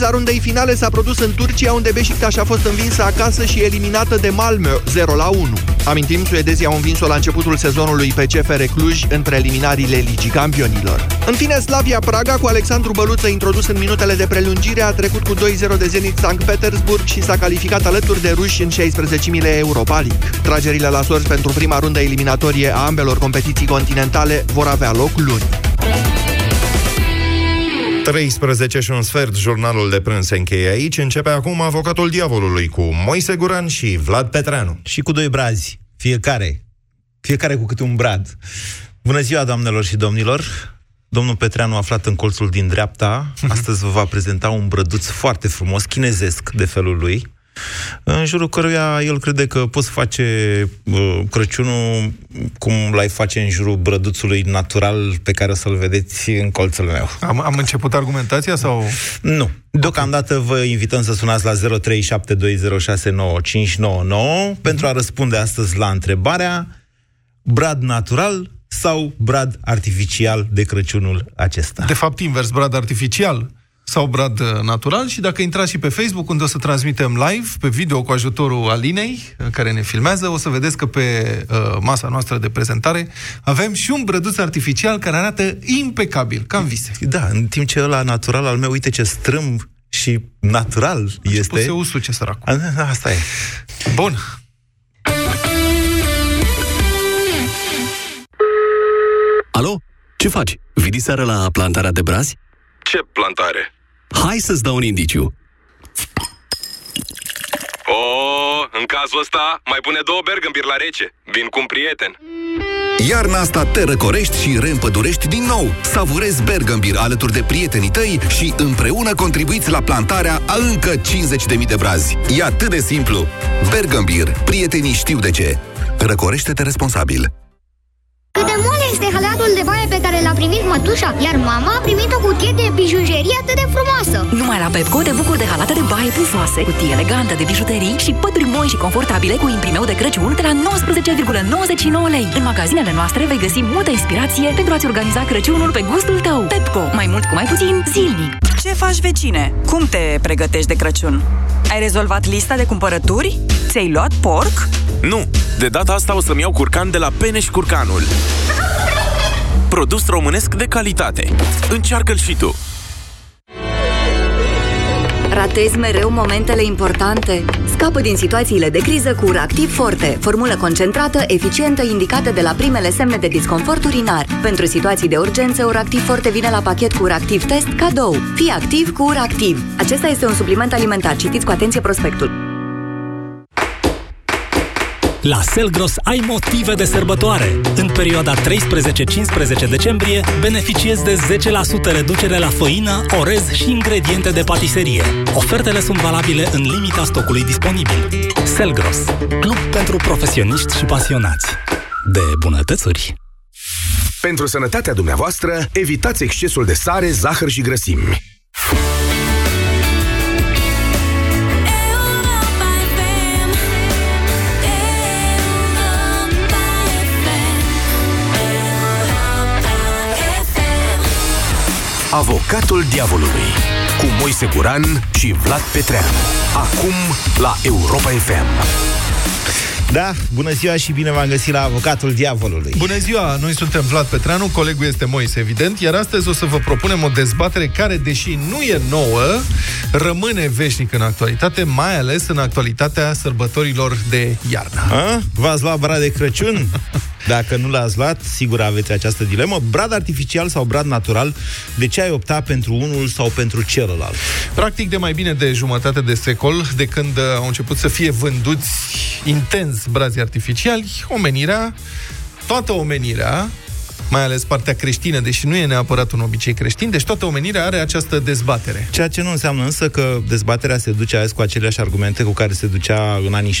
Repriza rundei finale s-a produs în Turcia, unde Beşiktaş a fost învinsă acasă și eliminată de Malmö 0 la 1. Amintim, suedezii au învins-o la începutul sezonului pe CFR Cluj în preliminariile Ligii Campionilor. În fine, Slavia Praga cu Alexandru Băluță introdus în minutele de prelungire a trecut cu 2-0 de Zenit Sankt Petersburg și s-a calificat alături de ruși în 16-mile Europa League. Tragerile la sorți pentru prima rundă eliminatorie a ambelor competiții continentale vor avea loc luni. 13 și un sfert, jurnalul de prânz se încheie aici. Începe acum avocatul diavolului cu Moise Guran și Vlad Petreanu. Și cu doi brazi, fiecare. Fiecare cu câte un brad. Bună ziua, doamnelor și domnilor! Domnul Petreanu, aflat în colțul din dreapta, astăzi vă va prezenta un brăduț foarte frumos, chinezesc de felul lui, în jurul căruia el crede că poți face uh, Crăciunul cum l-ai face în jurul brăduțului natural pe care o să-l vedeți în colțul meu. Am, am început argumentația sau... Nu. Deocamdată vă invităm să sunați la 0372069599 pentru a răspunde astăzi la întrebarea brad natural sau brad artificial de Crăciunul acesta? De fapt, invers, brad artificial sau brad uh, natural și dacă intrați și pe Facebook, unde o să transmitem live, pe video cu ajutorul Alinei, uh, care ne filmează, o să vedeți că pe uh, masa noastră de prezentare avem și un brăduț artificial care arată impecabil, ca în vise. Da, în timp ce ăla natural al meu, uite ce strâmb și natural A este... Puse usul ce săracul. A, Asta e. Bun. Alo? Ce faci? Vii seara la plantarea de brazi? Ce plantare? Hai să-ți dau un indiciu. O, în cazul ăsta, mai pune două bergambir la rece. Vin cu un prieten. Iarna asta te răcorești și reîmpădurești din nou. Savurezi Bergambir alături de prietenii tăi și împreună contribuiți la plantarea a încă 50.000 de brazi. E atât de simplu. Bergambir. Prietenii știu de ce. Răcorește-te responsabil. Cât de moale este halatul de baie pe care l-a primit mătușa, iar mama a primit o cutie de bijuterie atât de frumoasă. Numai la Pepco te bucuri de halate de baie pufoase, cutii elegantă de bijuterii și pături moi și confortabile cu imprimeu de Crăciun de la 19,99 lei. În magazinele noastre vei găsi multă inspirație pentru a-ți organiza Crăciunul pe gustul tău. Pepco, mai mult cu mai puțin, zilnic. Ce faci, vecine? Cum te pregătești de Crăciun? Ai rezolvat lista de cumpărături? Ți-ai luat porc? Nu, de data asta o să-mi iau curcan de la Peneș Curcanul. Produs românesc de calitate. Încearcă-l și tu! Ratezi mereu momentele importante? Scapă din situațiile de criză cu Uractiv Forte, formulă concentrată, eficientă, indicată de la primele semne de disconfort urinar. Pentru situații de urgență, Uractiv Forte vine la pachet cu Uractiv Test cadou. Fii activ cu Uractiv. Acesta este un supliment alimentar. Citiți cu atenție prospectul. La Selgros ai motive de sărbătoare. În perioada 13-15 decembrie beneficiezi de 10% reducere la făină, orez și ingrediente de patiserie. Ofertele sunt valabile în limita stocului disponibil. Selgros, club pentru profesioniști și pasionați de bunătățuri. Pentru sănătatea dumneavoastră, evitați excesul de sare, zahăr și grăsimi. Avocatul diavolului cu Moise Guran și Vlad Petreanu. Acum la Europa FM. Da, bună ziua și bine v-am găsit la Avocatul Diavolului. Bună ziua, noi suntem Vlad Petreanu, colegul este Moise, evident, iar astăzi o să vă propunem o dezbatere care, deși nu e nouă, rămâne veșnic în actualitate, mai ales în actualitatea sărbătorilor de iarnă. A? V-ați luat brad de Crăciun? Dacă nu l-ați luat, sigur aveți această dilemă. Brad artificial sau brad natural? De ce ai opta pentru unul sau pentru celălalt? Practic, de mai bine de jumătate de secol, de când uh, au început să fie vânduți intens brazi artificiali, omenirea, toată omenirea, mai ales partea creștină, deși nu e neapărat un obicei creștin, deci toată omenirea are această dezbatere. Ceea ce nu înseamnă însă că dezbaterea se duce azi cu aceleași argumente cu care se ducea în anii 70-80,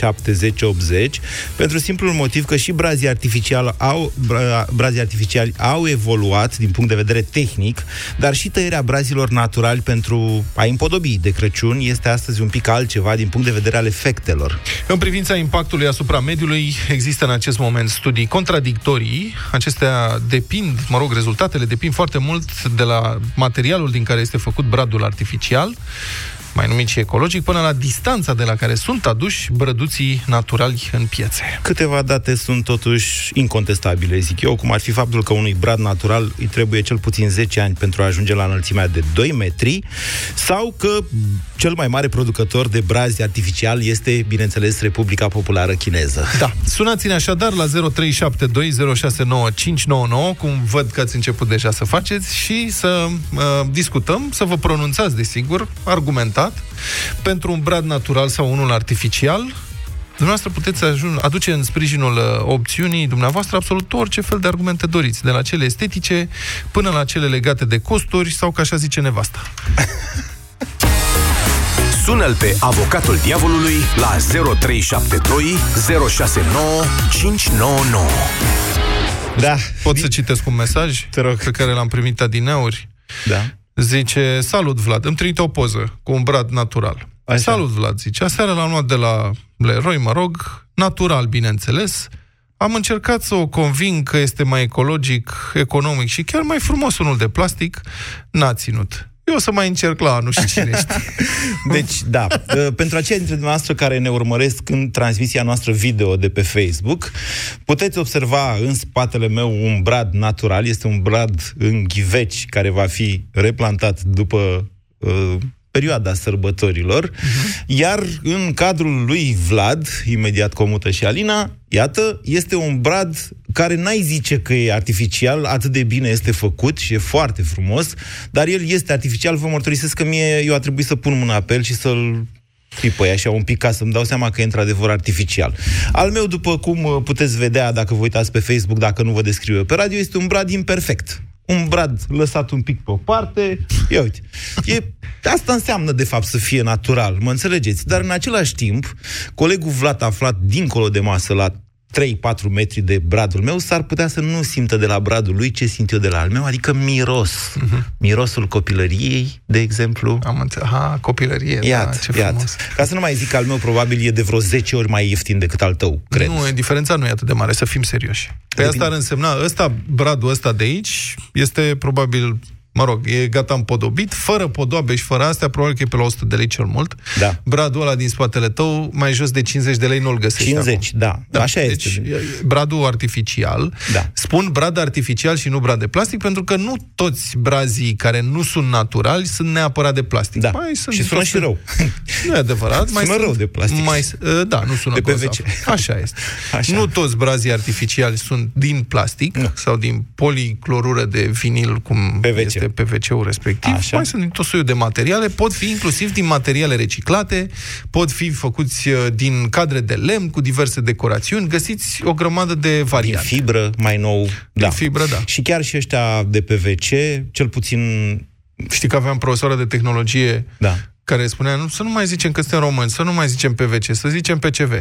pentru simplul motiv că și brazii artificiali au, bra, brazii artificiali au evoluat din punct de vedere tehnic, dar și tăierea brazilor naturali pentru a împodobi de Crăciun este astăzi un pic altceva din punct de vedere al efectelor. În privința impactului asupra mediului, există în acest moment studii contradictorii. Acestea depind, mă rog, rezultatele depind foarte mult de la materialul din care este făcut bradul artificial. Mai numit și ecologic, până la distanța de la care sunt aduși brăduții naturali în piețe. Câteva date sunt totuși incontestabile, zic eu, cum ar fi faptul că unui brad natural îi trebuie cel puțin 10 ani pentru a ajunge la înălțimea de 2 metri, sau că cel mai mare producător de brazi artificial este, bineînțeles, Republica Populară Chineză. Da. Sunați-ne așadar la 0372069599, cum văd că ați început deja să faceți, și să uh, discutăm, să vă pronunțați, desigur, argumentat, pentru un brad natural sau unul artificial, Dumneavoastră puteți ajun, aduce în sprijinul uh, opțiunii dumneavoastră absolut orice fel de argumente doriți, de la cele estetice până la cele legate de costuri sau, ca așa zice nevasta. Sună-l pe avocatul diavolului la 0372 069 599. Da. Pot să citesc un mesaj Te rog. pe care l-am primit adineauri? Da. Zice, salut Vlad, îmi trimite o poză cu un brad natural. Așa. Salut Vlad, zice, aseară l-am luat de la Leroy, mă rog, natural, bineînțeles. Am încercat să o conving că este mai ecologic, economic și chiar mai frumos unul de plastic. N-a ținut. Eu o să mai încerc la anul și cine știe. Deci, da, uh, pentru aceia dintre dumneavoastră care ne urmăresc în transmisia noastră video de pe Facebook, puteți observa în spatele meu un brad natural, este un brad în ghiveci care va fi replantat după uh, perioada sărbătorilor, iar în cadrul lui Vlad, imediat comută și Alina, iată, este un brad care n-ai zice că e artificial, atât de bine este făcut și e foarte frumos, dar el este artificial, vă mărturisesc că mie, eu a trebuit să pun mâna pe el și să-l pipăi așa un pic ca să-mi dau seama că e într-adevăr artificial. Al meu, după cum uh, puteți vedea dacă vă uitați pe Facebook, dacă nu vă descriu eu pe radio, este un brad imperfect. Un brad lăsat un pic pe o parte. Ia uite. E, asta înseamnă, de fapt, să fie natural, mă înțelegeți? Dar în același timp, colegul Vlad aflat dincolo de masă la 3-4 metri de bradul meu, s-ar putea să nu simtă de la bradul lui ce simt eu de la al meu, adică miros. Uh-huh. Mirosul copilăriei, de exemplu. Am înțeles. Ha, copilărie, Iată, da, ce iată. frumos. Ca să nu mai zic că al meu probabil e de vreo 10 ori mai ieftin decât al tău, cred. Nu, e- diferența nu e atât de mare, să fim serioși. Pe asta ar însemna, ăsta, bradul ăsta de aici, este probabil, mă rog, e gata împodobit, fără podoabe și fără astea, probabil că e pe la 100 de lei cel mult. Da. Bradul ăla din spatele tău, mai jos de 50 de lei nu-l găsești 50, acum. da. Așa deci, este. e- bradul artificial. Da. Spun brad artificial și nu brad de plastic, pentru că nu toți brazii care nu sunt naturali sunt neapărat de plastic. Da. Mai sunt Și sună tot și fel- rău. Nu e adevărat. mai Sună sunt, rău de plastic. Mai, uh, da, nu sună De grozav. PVC. Așa este. Așa. Nu toți brazii artificiali sunt din plastic Nu. sau din policlorură de vinil, cum PVC. Este PVC-ul respectiv. Așa. Mai sunt din tot soiul de materiale. Pot fi inclusiv din materiale reciclate, pot fi făcuți uh, din cadre de lemn cu diverse decorațiuni. Găsiți o grămadă de Din variante. fibră, mai nou. Da. fibră, da. Și chiar și ăștia de PVC, cel puțin... Știi că aveam profesoară de tehnologie Da. Care spunea, nu, să nu mai zicem că suntem români, să nu mai zicem PVC, să zicem PCV.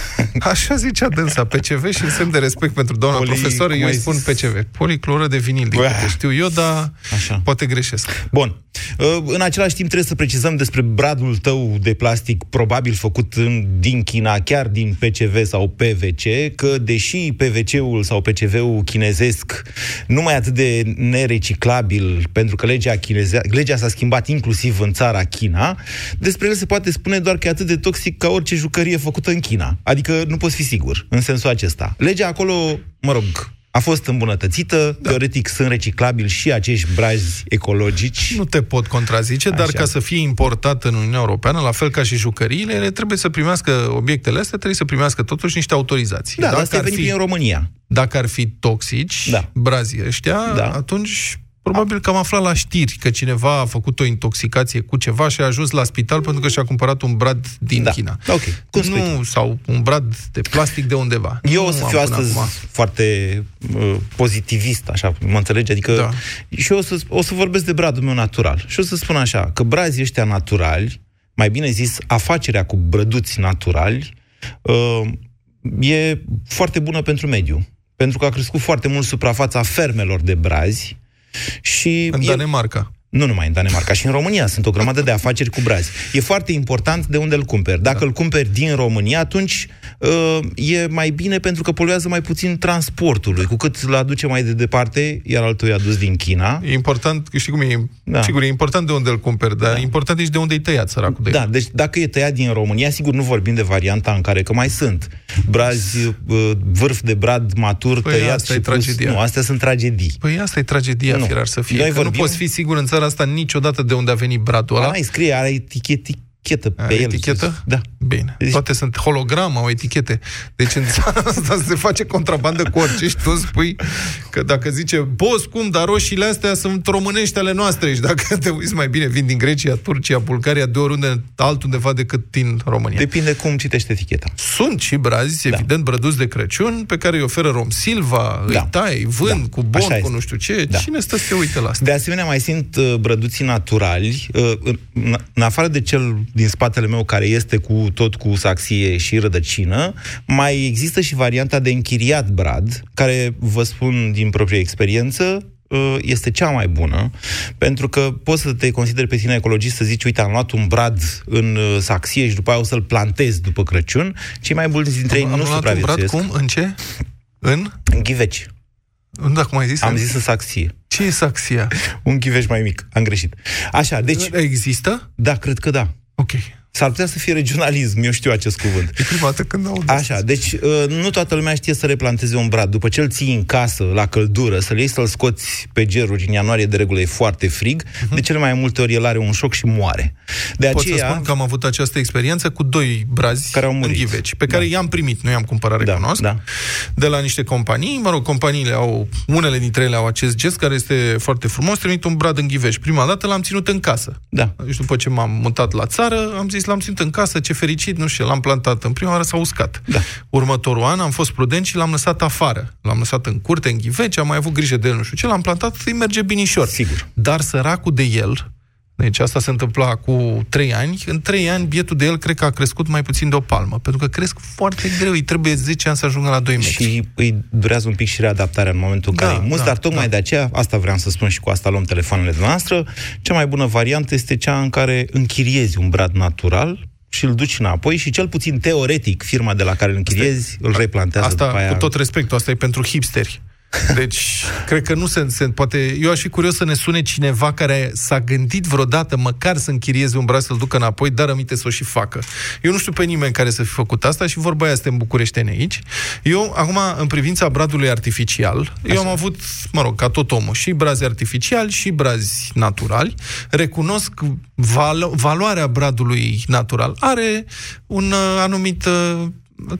Așa zicea dânsa, PCV și în semn de respect pentru doamna Poli- profesoară, cum eu ai îi spun zis? PCV. Policloră de vinil, din Uah. câte știu eu, dar Așa. poate greșesc. Bun. Uh, În același timp trebuie să precizăm despre bradul tău de plastic, probabil făcut în, din China, chiar din PCV sau PVC, că deși PVC-ul sau PCV-ul chinezesc nu mai e atât de nereciclabil, pentru că legea, chineze- legea s-a schimbat inclusiv în țara China, despre el se poate spune doar că e atât de toxic ca orice jucărie făcută în China. Adică nu poți fi sigur în sensul acesta. Legea acolo, mă rog, a fost îmbunătățită, da. teoretic sunt reciclabili și acești brazi ecologici. Nu te pot contrazice, dar Așa. ca să fie importat în Uniunea Europeană, la fel ca și jucăriile, ele trebuie să primească, obiectele astea trebuie să primească totuși niște autorizații. Da, dar asta a venit prin România. dacă ar fi toxici, Da. brazii ăștia, Da. atunci probabil că am aflat la știri că cineva a făcut o intoxicație cu ceva și a ajuns la spital pentru că și-a cumpărat un brad din Da. China. Ok. Cum spui nu, sau un brad de plastic de undeva. Eu Nu o să am fiu până astăzi acum. foarte uh, pozitivist, așa, mă înțelegi? Adică Da. și eu o să, o să vorbesc de bradul meu natural. Și o să spun așa, că brazii ăștia naturali, mai bine zis, afacerea cu brăduți naturali, uh, e foarte bună pentru mediu. Pentru că a crescut foarte mult suprafața fermelor de brazi și... În e- Danemarca. Nu numai în Danemarca, și în România sunt o grămadă de afaceri cu brazi. E foarte important de unde îl cumperi. Dacă da. îl cumperi din România, atunci uh, e mai bine pentru că poluează mai puțin transportul lui. Cu cât îl aduce mai de departe, iar altul e adus din China. E important, știi cum e, da. sigur, e important de unde îl cumperi, dar da. e important și de unde e tăiat săracul de Da, el. deci dacă e tăiat din România, sigur nu vorbim de varianta în care, că mai sunt brazi, uh, vârf de brad matur, Păi tăiat asta și e pus- tragedia. Nu, astea sunt tragedii. Păi asta e tragedia, Nu. firar să fie. Noi că nu vorbim- poți fi sigur în țara asta niciodată de unde a venit bradul ăla. Mai scrie, are etichetă, etichetă pe Are el. etichetă? Da. Bine. Toate sunt holograma, au etichete. Deci în țara asta se face contrabandă cu orice și tu spui că dacă zice, boss, cum, dar roșiile astea sunt românești ale noastre și dacă te uiți mai bine, vin din Grecia, Turcia, Bulgaria, de oriunde altundeva decât din România. Depinde cum citește eticheta. Sunt și brazi, da. evident, brăduți de Crăciun, pe care îi oferă Rom Silva, da. îi tai, vând Da. cu bon, Așa cu este. nu știu ce. Da. Cine stă să se uite la asta? De asemenea, mai sunt uh, brăduții naturali, uh, în, în afară de cel din spatele meu care este cu tot cu saxie și rădăcină, mai există și varianta de închiriat brad, care, vă spun din proprie experiență, uh, este cea mai bună, pentru că poți să te consideri pe tine ecologist să zici, uite, am luat un brad în uh, saxie și după aia o să-l plantez după Crăciun. Cei mai mulți dintre ei Am nu luat un brad supraviețuiesc. cum? În ce? În? În ghiveci. Da, cum ai zis? Am zis în saxie. Ce e saxia? Un ghiveș mai mic. Am greșit. Așa, deci... Există? Da, cred că da. Ok. S-ar putea să fie regionalism, eu știu acest cuvânt. E prima dată când aud Așa, deci uh, nu toată lumea știe să replanteze un brad. După ce îl ții în casă, la căldură, să-l iei să-l scoți pe geruri, în ianuarie de regulă e foarte frig, de cele mai multe ori el are un șoc și moare. De Pot aceea, să spun că am avut această experiență cu doi brazi Care au murit. în ghiveci, pe care i-am primit, nu i-am cumpărat, recunosc, da. de la niște companii. Mă rog, companiile au, unele dintre ele au acest gest care este foarte frumos, trimit un brad în ghiveci. Prima dată l-am ținut în casă. Da. Deci după ce m-am mutat la țară, am zis l-am ținut în casă, ce fericit, nu știu, l-am plantat. În prima oară s-a uscat. Da. Următorul an am fost prudent și l-am lăsat afară. L-am lăsat în curte, în ghiveci, am mai avut grijă de el, nu știu ce, l-am plantat, îi merge binișor. Sigur. Dar săracul de el, deci asta se întâmpla cu trei ani. În trei ani, bietul de el cred că a crescut mai puțin de o palmă. Pentru că cresc foarte greu. Îi trebuie 10 ani să ajungă la 2 metri. și îi durează un pic și readaptarea în momentul în Da, care e mus, da, dar tocmai da. de aceea, asta vreau să spun și cu asta luăm telefoanele noastre, cea mai bună variantă este cea în care închiriezi un brad natural și îl duci înapoi și cel puțin teoretic firma de la care îl închiriezi îl replantează Asta, după aia. cu tot respectul, asta e pentru hipsteri. Deci, cred că nu se, se poate... Eu aș fi curios să ne sune cineva care s-a gândit vreodată măcar să închirieze un braț să-l ducă înapoi, dar rămite să o și facă. Eu nu știu pe nimeni care să fi făcut asta și vorba aia suntem bucureșteni aici. Eu, acum, în privința bradului artificial, Așa. eu am avut, mă rog, ca tot omul, și brazi artificiali și brazi naturali. Recunosc valo- valoarea bradului natural. Are un uh, anumit... Uh,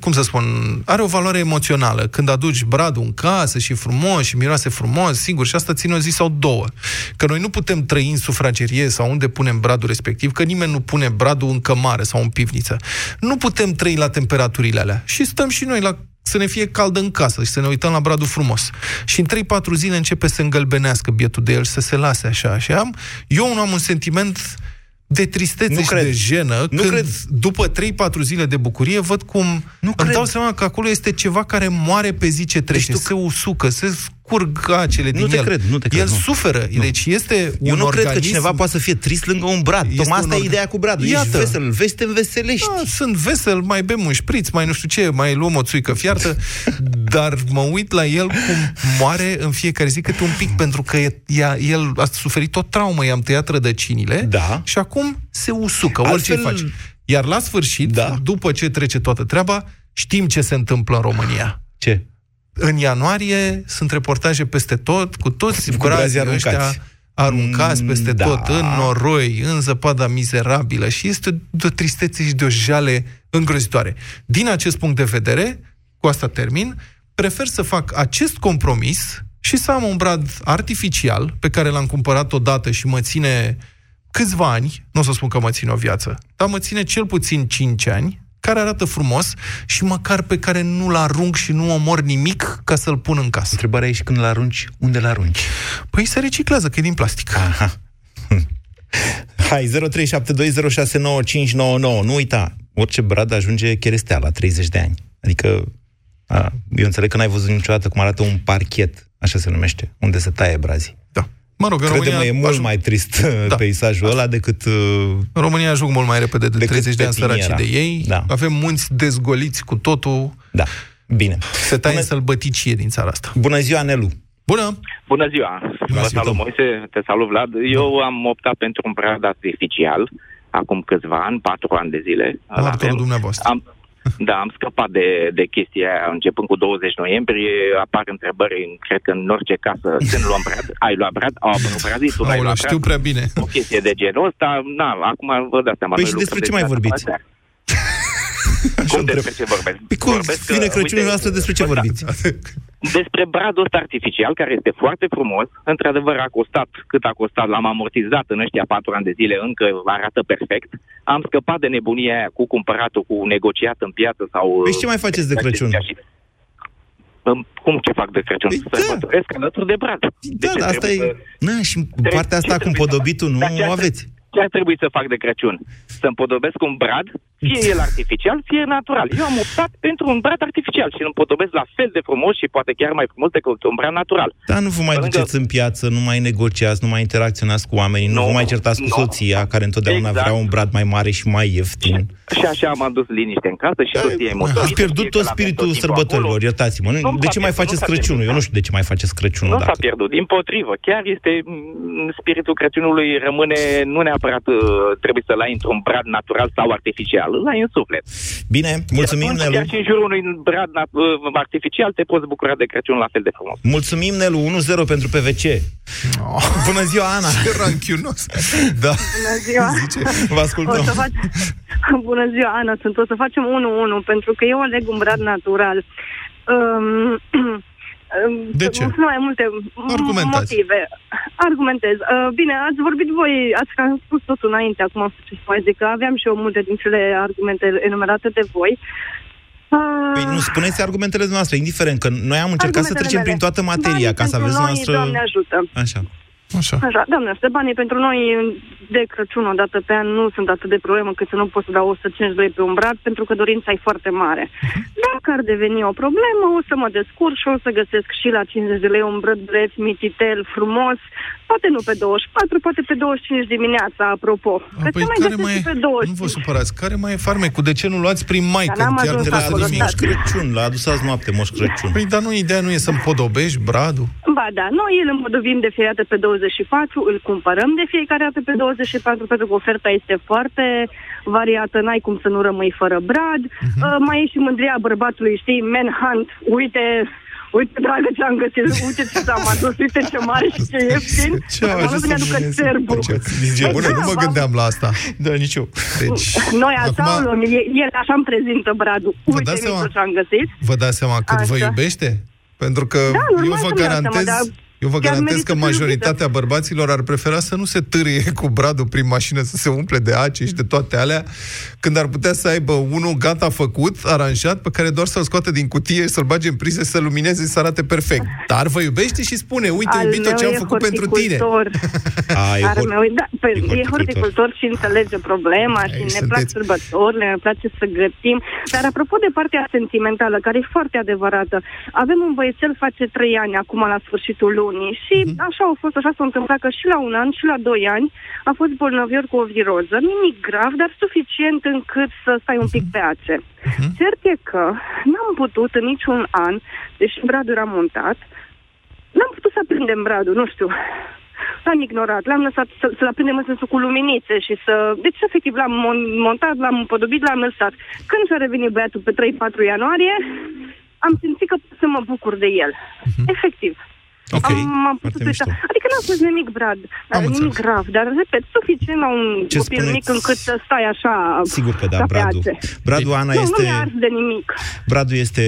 cum să spun, are o valoare emoțională. Când aduci bradul în casă și e frumos și miroase frumos, sigur, și asta ține o zi sau două. Că noi nu putem trăi în sufragerie sau unde punem bradul respectiv, că nimeni nu pune bradul în cămară sau în pivniță. Nu putem trăi la temperaturile alea. Și stăm și noi la să ne fie cald în casă și să ne uităm la bradul frumos. Și în 3-4 zile începe să îngălbenească bietul de el, să se lase așa. Și am, eu nu am un sentiment de tristețe Nu și cred. de jenă, Nu când cred. după 3-4 zile de bucurie văd cum Nu îmi cred. dau seama că acolo este ceva care moare pe zi ce trece, tu- se usucă, se scurg acele din Nu te el. cred, nu te cred, El nu. suferă, deci este Eu un nu cred că organism... cineva poate să fie trist lângă un brad. Este Tocmai asta un e organ- ideea cu bradul. Ești Iată. vesel, vezi, te înveselești. Da, sunt vesel, mai bem un șpriț, mai nu știu ce, mai luăm o țuică fiartă, dar mă uit la el cum moare în fiecare zi câte un pic, pentru că e- ea, el a suferit o traumă, i-am tăiat rădăcinile Da. și acum se usucă, orice Altfel- faci. Iar la sfârșit, Da. după ce trece toată treaba, știm ce se întâmplă în România. Ce? În ianuarie sunt reportaje peste tot, cu toți Cu brazii brazii ăștia aruncați. aruncați Mm, peste da. tot, în noroi, în zăpada mizerabilă și este de o tristețe și de o jale îngrozitoare. Din acest punct de vedere, cu asta termin, prefer să fac acest compromis și să am un brad artificial pe care l-am cumpărat odată și mă ține câțiva ani, nu o să spun că mă ține o viață, dar mă ține cel puțin 5 ani, care arată frumos și măcar pe care nu-l arunc și nu omor nimic ca să-l pun în casă. Întrebarea e și când îl arunci, unde îl arunci? Păi se reciclează, că e din plastic. Aha. Hai, 0372069599. Nu uita, orice brad ajunge cherestea la 30 de ani. Adică, a, eu înțeleg că n-ai văzut niciodată cum arată un parchet, așa se numește, unde se taie brazii. Da. Mă rog, în Crede-mă, România e mult ajung- mai trist da. peisajul ăla decât... Uh, În România ajung mult mai repede de Decât 30 de ani săraci pepiniera. de ei. Da. Avem munți dezgoliți cu totul. Da, bine. Se taie în sălbăticie din țara asta. Bună ziua, Nelu! Bună! Bună ziua! Vă salut, Moise, te salut, Vlad. Eu am optat pentru un brad artificial acum câțiva ani, patru ani de zile. Îl Martorul avem. dumneavoastră. Am, da, am scăpat de, de chestia aia. Începând cu 20 noiembrie, apar întrebări, în- cred că în orice casă, când luăm brad, ai luat brad, au apărut bradii, tu ai Aoleu, luat știu brad. prea bine. O chestie de genul ăsta, na, acum vă dați seama. Păi noi și despre lucrăm ce mai de vorbiți? asta. Cum despre ce vorbesc? Păi cum Vorbesc că, vine Crăciunul uite, noastră, despre ce ăsta- vorbiți? despre bradul ăsta artificial, care este foarte frumos. Într-adevăr, a costat cât a costat, l-am amortizat în ăștia patru ani de zile, încă arată perfect. Am scăpat de nebunia aia cu cumpăratul, cu negociat în piață sau... Păi și ce mai faceți de Crăciun? Îm- Cum ce fac de Crăciun? Păi, Sărbătoresc alături de brad. Da, da, asta e... Na, și partea asta cu împodobitul nu o aveți. Ce ar trebui să fac de Crăciun? Să împodobesc un brad, fie el artificial, fie natural. Eu am optat pentru un brad artificial și îl împodobesc la fel de frumos și poate chiar mai frumos decât un brad natural. Dar nu vă mai Pe lângă- duceți în piață, nu mai negociați, nu mai interacționați cu oamenii, nu, Nu, vă mai certați cu nu. soția, care întotdeauna Exact. vrea un brad mai mare și mai ieftin. Și așa am adus liniște în casă și soția e mulțumită. Ați pierdut tot spiritul sărbătorilor, iertați-mă. Nu- Nu De s-a ce mai pierdut, faceți nu s-a Crăciunul? Eu nu știu de ce mai faceți Crăciunul. Nu s-a Dacă... pierdut, din potrivă. Chiar este mm, spiritul Crăciunului rămâne, nu neapărat uh, trebuie să-l ai într-un brad natural sau artificial, îl ai în suflet. Bine, mulțumim, Atunci, Nelu. Chiar și în jurul unui brad nat- uh, artificial te poți bucura de Crăciun la fel de frumos. Mulțumim, Nelu. 1-0 pentru PVC. Bună ziua, Ana! Ce ranchiunos! Da. Bună ziua! Vă ascultăm. O să fac... Bună ziua, Ana, sunt. O să facem 1-1, pentru că eu aleg un brad natural. Um, De ce? Sunt mai multe Argumentați. motive. Argumentez. Uh, bine, ați vorbit voi, ați cam spus totul înainte, acum am spus ce să mai zic, că aveam și eu multe din cele argumente enumerate de voi. Uh, Păi nu, spuneți argumentele noastre, indiferent, că noi am încercat să Argumentele trecem mele. prin toată materia, Banii ca să pentru aveți noi, noastră... Doamne ajută. Așa. Așa. Așa, doamne, ăștia banii pentru noi de Crăciun o dată pe an nu sunt atât de problemă cât să nu poți să dau 150 de lei pe un brad pentru că dorința e foarte mare. Dacă ar deveni o problemă, o să mă descurc și o să găsesc și la 50 de lei un brăduleț mititel frumos, poate nu pe 24, poate pe 25 dimineața, apropo. Că Păi se mai care găsesc mai și e? pe 25. Nu vă supărați. Care mai e farmecul? De ce nu luați prin mai? Dar Când n-am chiar ajuns trebuie să acolo, nimic. Moș Crăciun, l-a adus azi noapte Moș Crăciun. Păi, dar nu, ideea nu e să împodobești bradul? Ba da, noi îl împodobim de fiecare dată pe 24, îl cumpărăm de fiecare dată pe 24, pentru că oferta este foarte variată, n-ai cum să nu rămâi fără brad. Uh-huh. Uh, mai e și mândria bărbatului, știi, manhunt, uite, uite, dragă, ce am găsit, uite ce ți-am adus, uite ce mare și ce ieftin. Ce au Acum ajuns nu vine să aducă mâneze? cerbul. Zice, bună, nu mă Da, gândeam la asta. Da, nici eu. Deci, Noi așa acum, o luăm, e- el așa îmi prezintă bradul. Vă Uite dați seama? tot ce am găsit. vă dați seama cât vă Așa. iubește? Pentru că Da, normal eu vă să-mi dau seama, garantez... dar Eu vă chiar garantez merită că să majoritatea bărbaților ar prefera să nu se târie cu bradul prin mașină, să se umple de ace și de toate alea, când ar putea să aibă unul gata făcut, aranjat, pe care doar să-l scoată din cutie și să-l bage în prize, să lumineze și să arate perfect. Dar vă iubește și spune, uite, Al iubito, meu ce am e făcut pentru tine. horticultor. A, e Al hor- meu, e- da, pe, e e horticultor. horticultor și înțelege problema și Aici ne plac sunteți. sărbătorile, ne place să gătim. Dar apropo de partea sentimentală, care e foarte adevărată, avem un băiețel face trei ani acum la sfârșitul lunii și Mhm. așa a fost, așa s-a întâmplat că și la un an și la doi ani a fost bolnavior cu o viroză, nimic grav, dar suficient încât să stai un pic Mhm. pe ace. Cert e că n-am putut în niciun an, deși bradul era montat, n-am putut să aprindem bradul, nu știu. L-am ignorat, l-am lăsat să, să-l aprindem în sensul cu luminițe și să... Deci, efectiv, l-am mon- montat, l-am împodobit, l-am lăsat. Când și-a revenit băiatul pe 3-4 ianuarie, am simțit că pot să mă bucur de el. Efectiv. Ok, Am, am putut foarte uita. mișto. Adică n-a fost nimic, Brad, dar nimic înțeles. grav, dar, repet, suficient la un Ce copil spuneți? mic încât să stai așa Sigur că da, ca pe Bradu. ace. Bradu, Ana, nu, este... nu mi-a ars de nimic. Bradu este,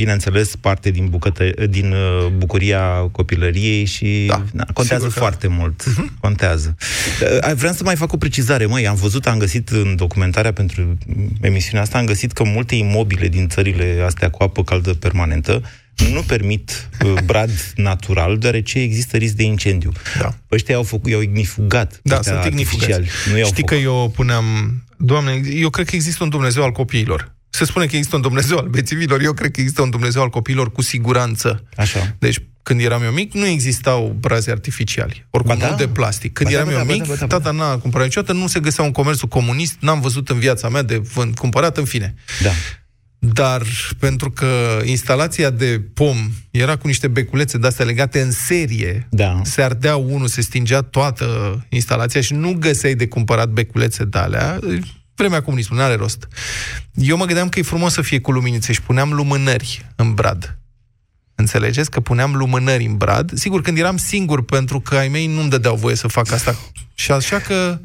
bineînțeles, parte din, bucătă, din uh, bucuria copilăriei și Da, na, contează sigur că da. foarte mult. Contează. Uh, Vreau să mai fac o precizare. Măi, am văzut, am găsit în documentarea pentru emisiunea asta, am găsit că multe imobile din țările astea cu apă caldă permanentă nu permit uh, brad natural, deoarece există risc de incendiu. Da. Ăștia au făcut, i-au ignifugat. Da, ăștia sunt ignifugați. artificiali. Nu i-au Știi făcut. că eu puneam... Doamne, eu cred că există un Dumnezeu al copiilor. Se spune că există un Dumnezeu al bețivilor, eu cred că există un Dumnezeu al copiilor cu siguranță. Așa. Deci, când eram eu mic, nu existau brazi artificiali. Oricum, Ba da. nu de plastic. Când Ba da, eram ba eu da, ba mic, da, ba da, ba tata n-a cumpărat niciodată, nu se găsea un comerțul comunist, n-am văzut în viața mea de vând, cumpărat, în fine. Da. Dar pentru că instalația de pom era cu niște beculețe de-astea legate în serie, Da. se ardea unul, se stingea toată instalația și nu găseai de cumpărat beculețe de alea, vremea comunismului, n-are rost. Eu mă gândeam că e frumos să fie cu luminițe și puneam lumânări în brad. Înțelegeți? Că puneam lumânări în brad. Sigur, când eram singur, pentru că ai mei nu-mi dădeau voie să fac asta. Și așa că,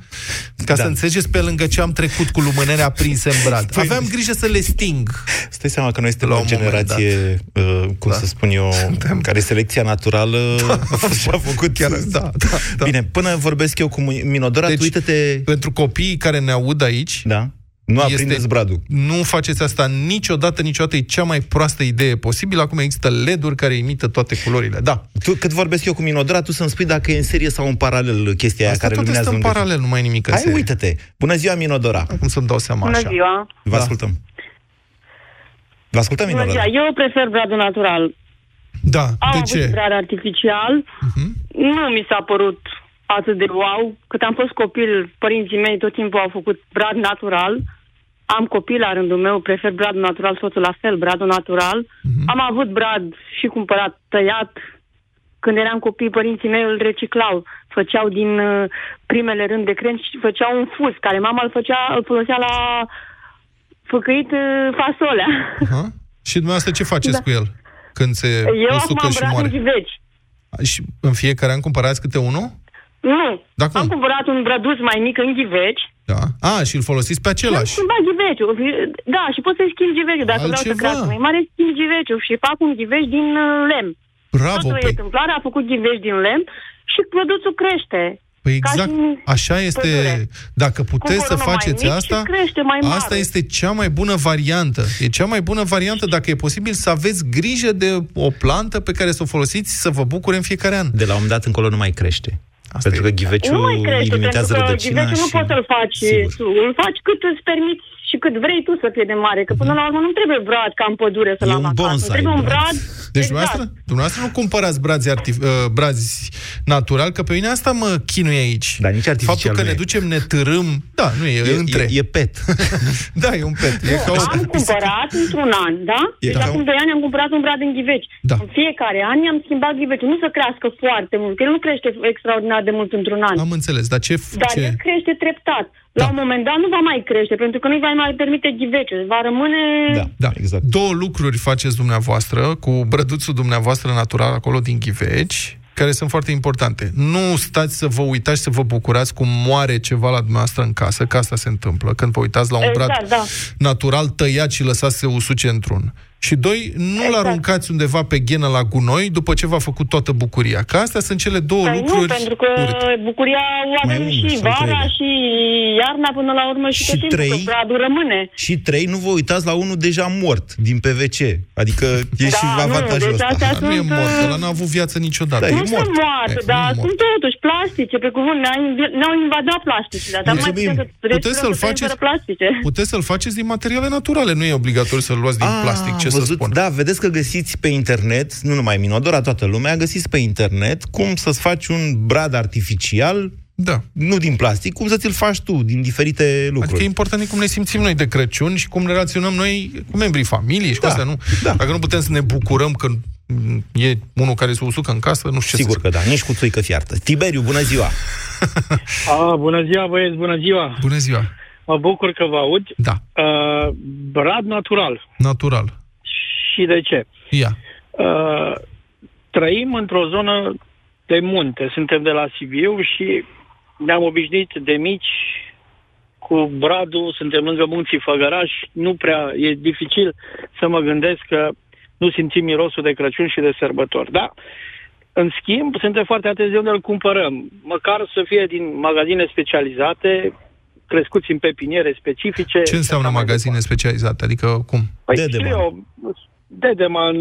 ca da. să înțelegeți pe lângă ce am trecut cu lumânări aprinse în brad. Păi- Aveam grijă să le sting. Stai seama că noi suntem La o un moment generație, uh, cum Da. să spun eu, în care selecția naturală și-a făcut Chiar, da, da, da. Bine, până vorbesc eu cu Minodora, Deci, tu uite-te... Pentru copiii care ne aud aici, Da? Nu aprindeți bradul. Nu faceți asta niciodată, niciodată. E cea mai proastă idee posibilă. Acum există LED-uri care imită toate culorile. Da. Tu, cât vorbesc eu cu Minodora, tu să-mi spui dacă e în serie sau în paralel chestia aia Asta care toate luminează sunt în lângă paralel, nu mai e nimic în Hai, serie. uite-te! Bună ziua, Minodora! Acum să-mi dau seama Bună așa. ziua! Vă Da. ascultăm. Vă ascultăm, Bună Minodora. ziua! Eu prefer bradul natural. Da, Am de avut ce? și brad artificial. Mhm. Nu mi s-a părut atât de wow. Cât am fost copil, părinții mei tot timpul au făcut brad natural. Am copil la rândul meu, prefer bradul natural, soțul la fel, bradul natural. Mhm. Am avut brad și cumpărat tăiat. Când eram copii, părinții mei îl reciclau. Făceau din uh, primele rând de crengi și făceau un fus, care mama îl, făcea, îl folosea la făcăit uh, fasolea. Aha. Și dumneavoastră ce faceți Da. cu el? Când se Eu acum usucă am și brad în moare. ghiveci. Și în fiecare an cumpărați câte unul? Nu. Da, cum? Am cumpărat un brăduț mai mic în ghiveci. Da. A, și îl folosiți pe Am același. schimbat ghiveciul. Da, și pot să-i schimb ghiveciul. Dacă vreau să Altceva. crească mai mare, schimb ghiveciul și fac un ghiveci din uh, lemn. Bravo, Totul păi- e întâmplare, a făcut ghiveci din lemn și produsul crește. Păi Ca exact, și în așa este. pădure. Dacă puteți să Cumpăr unul mai faceți mic asta, și crește mai mare. asta este cea mai bună variantă. E cea mai bună variantă dacă e posibil să aveți grijă de o plantă pe care să o folosiți să vă bucure în fiecare an. De la un moment dat încolo nu mai crește. Asta pentru că ghiveciul Nu mai crește, pentru limitează că rădăcina ghiveciul nu și... poți să-l faci Sigur. tu. Îl faci cât îți permiți și cât vrei tu să fie de mare. Că până la urmă nu trebuie brad ca în pădure să-l E am un acasă. bonsai, Trebuie un brad. brad... Deci exact. dumneavoastră, dumneavoastră nu cumpărați brazi, artif- uh, brazi natural, că pe mine asta mă chinuie aici. Dar nici artificial Faptul că nu ne e. ducem, ne târâm, da, nu e, e, între. E, e pet. da, e un pet. E ca o... Am cumpărat într-un an, da? E Deci ca acum un- 2 ani am cumpărat un brad în ghiveci. Da. În fiecare an i-am schimbat ghiveciul. Nu să crească foarte mult, că el nu crește extraordinar de mult într-un an. Am înțeles, dar ce... Dar ce... el crește treptat. La Da. un moment dat nu va mai crește, pentru că nu va mai permite ghiveciul. Va rămâne... Da, exact. Două lucruri faceți dumneavoastră cu brăduțul dumneavoastră natural acolo din ghiveci, care sunt foarte importante. Nu stați să vă uitați și să vă bucurați cum moare ceva la dumneavoastră în casă, că asta se întâmplă. Când vă uitați la un brad Exact, da. natural tăiat și lăsat să se usuce într-un. Și doi, nu-l Exact. aruncați undeva pe ghenă la gunoi după ce v-a făcut toată bucuria. Că astea sunt cele două Păi lucruri nu, pentru că urâte. bucuria o avem unul și sau vara trei. și iarna până la urmă și, Și tot timpul, trei. că bradul rămâne. Și trei, nu vă uitați la unul deja mort, din PVC. Adică e Da, și nu, avantajul deci ăsta. astea Dar nu e sunt, mort, uh, ăla n-a avut viață niciodată. Da, E nu e sunt mort. moarte, E, dar nu e mort. sunt totuși plastice, pe cuvânt, ne-au, inv- ne-au invadat plasticile. Dar mai Mulțumim. putem să Puteți respirăm să-l să trăim faceți- fără plastice. Puteți să-l faceți din materiale naturale, nu e obligatoriu să-l luați din Ah, plastic, ce să văzut? spun. Da, vedeți că găsiți pe internet, nu numai Minodora, toată lumea, găsiți pe internet cum să-ți faci un brad artificial, Da. nu din plastic, cum să ți-l faci tu, din diferite lucruri. Adică e important e cum ne simțim noi de Crăciun și cum ne relaționăm noi cu membrii familiei și cu Da, astea, nu? da. Dacă nu putem să ne bucurăm că mm, e unul care se usucă în casă, nu știu ce Sigur să că da, nici cu țuică fiartă. Tiberiu, bună ziua! A, bună ziua, băieți, bună ziua! Bună ziua! Mă bucur că vă aud. Da, Uh, brad natural. natural. Și de ce? Ia. Uh, trăim într-o zonă de munte. Suntem de la Sibiu și ne-am obișnuit de mici cu bradul, suntem lângă munții Făgăraș, nu prea, e dificil să mă gândesc că nu simțim mirosul de Crăciun și de sărbători. Da? În schimb, suntem foarte atenți de unde îl cumpărăm. Măcar să fie din magazine specializate, crescuți în pepiniere specifice. Ce înseamnă magazine specializate? Adică cum? Păi Dedeman. știu eu, Dedeman,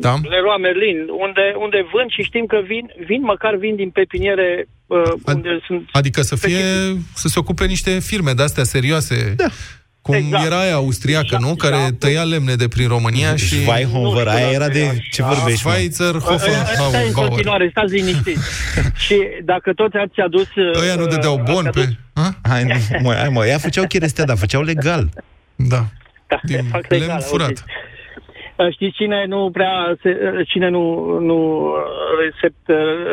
Da. Leroy Merlin, unde, unde vând și știm că vin, vin măcar vin din pepiniere uh, Ad- unde sunt... Adică să fie, să se ocupe niște firme de-astea serioase. Da. Cum Exact. era aia austriacă, nu? Care tăia lemne de prin România și... Schweinhofer, aia era de ce vorbești, mă? Schweizer, Stai în Hoffenhauer. continuare, stați liniștiți. și dacă toți ați adus... Ăia nu dădeau uh, bon ați pe... adus- Hai, nu, mă, hai, mă, ea făceau cherestea, dar făceau legal. Da. Da, Din fac lemn legal, furat. auziți. Uh, Știți cine nu prea se, uh, cine nu, nu recept,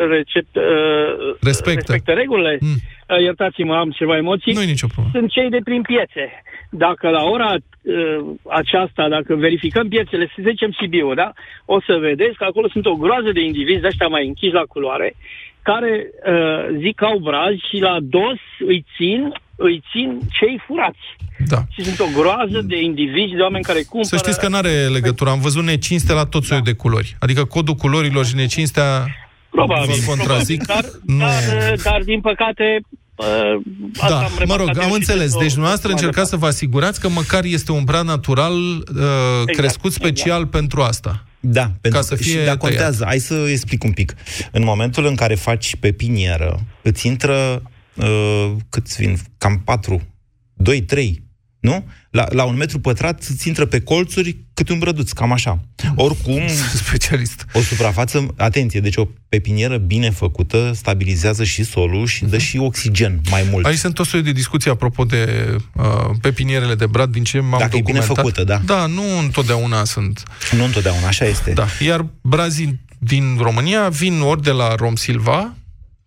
recept, uh, Respectă. respectă regulile? Mm. Uh, Iertați-mă, am ceva emoții. Nu-i nicio problemă. Sunt cei de prin piețe. Dacă la ora uh, aceasta, dacă verificăm piețele, să zicem Sibiu, da? O să vedeți că acolo sunt o groază de indivizi, de ăștia mai închiși la culoare, care uh, zic că au brazi și la dos îi țin, îi țin cei furați. Da. Și sunt o groază de indivizi, de oameni care cumpără... Să știți că nu are legătură. Am văzut necinste la tot soiul de culori. Adică codul culorilor și necininstea Probabil, vă contrazic. probabil, Nu... dar, dar, dar, din păcate, uh, asta Da, am mă remarcat rog, eu am și înțeles. pentru- Deci dumneavoastră mai încercați să departe. vă asigurați că măcar este un brad natural uh, crescut special pentru asta. Da, pentru să că- fie și da, contează. Hai să explic un pic. În momentul în care faci pepinieră, îți intră uh, câți vin? Cam 4, 2, 3, nu? La, la un metru pătrat îți intră pe colțuri cât un brăduț, cam așa. Oricum, specialist. O suprafață, atenție, deci o pepinieră bine făcută stabilizează și solul și dă și oxigen mai mult. Aici sunt tot soiul de discuții apropo de uh, pepinierele de brad, din ce m-am Dacă e bine documentat. făcută, da. Da, nu întotdeauna sunt. Nu întotdeauna, așa este. Da, iar brazii din România vin ori de la Rom Silva,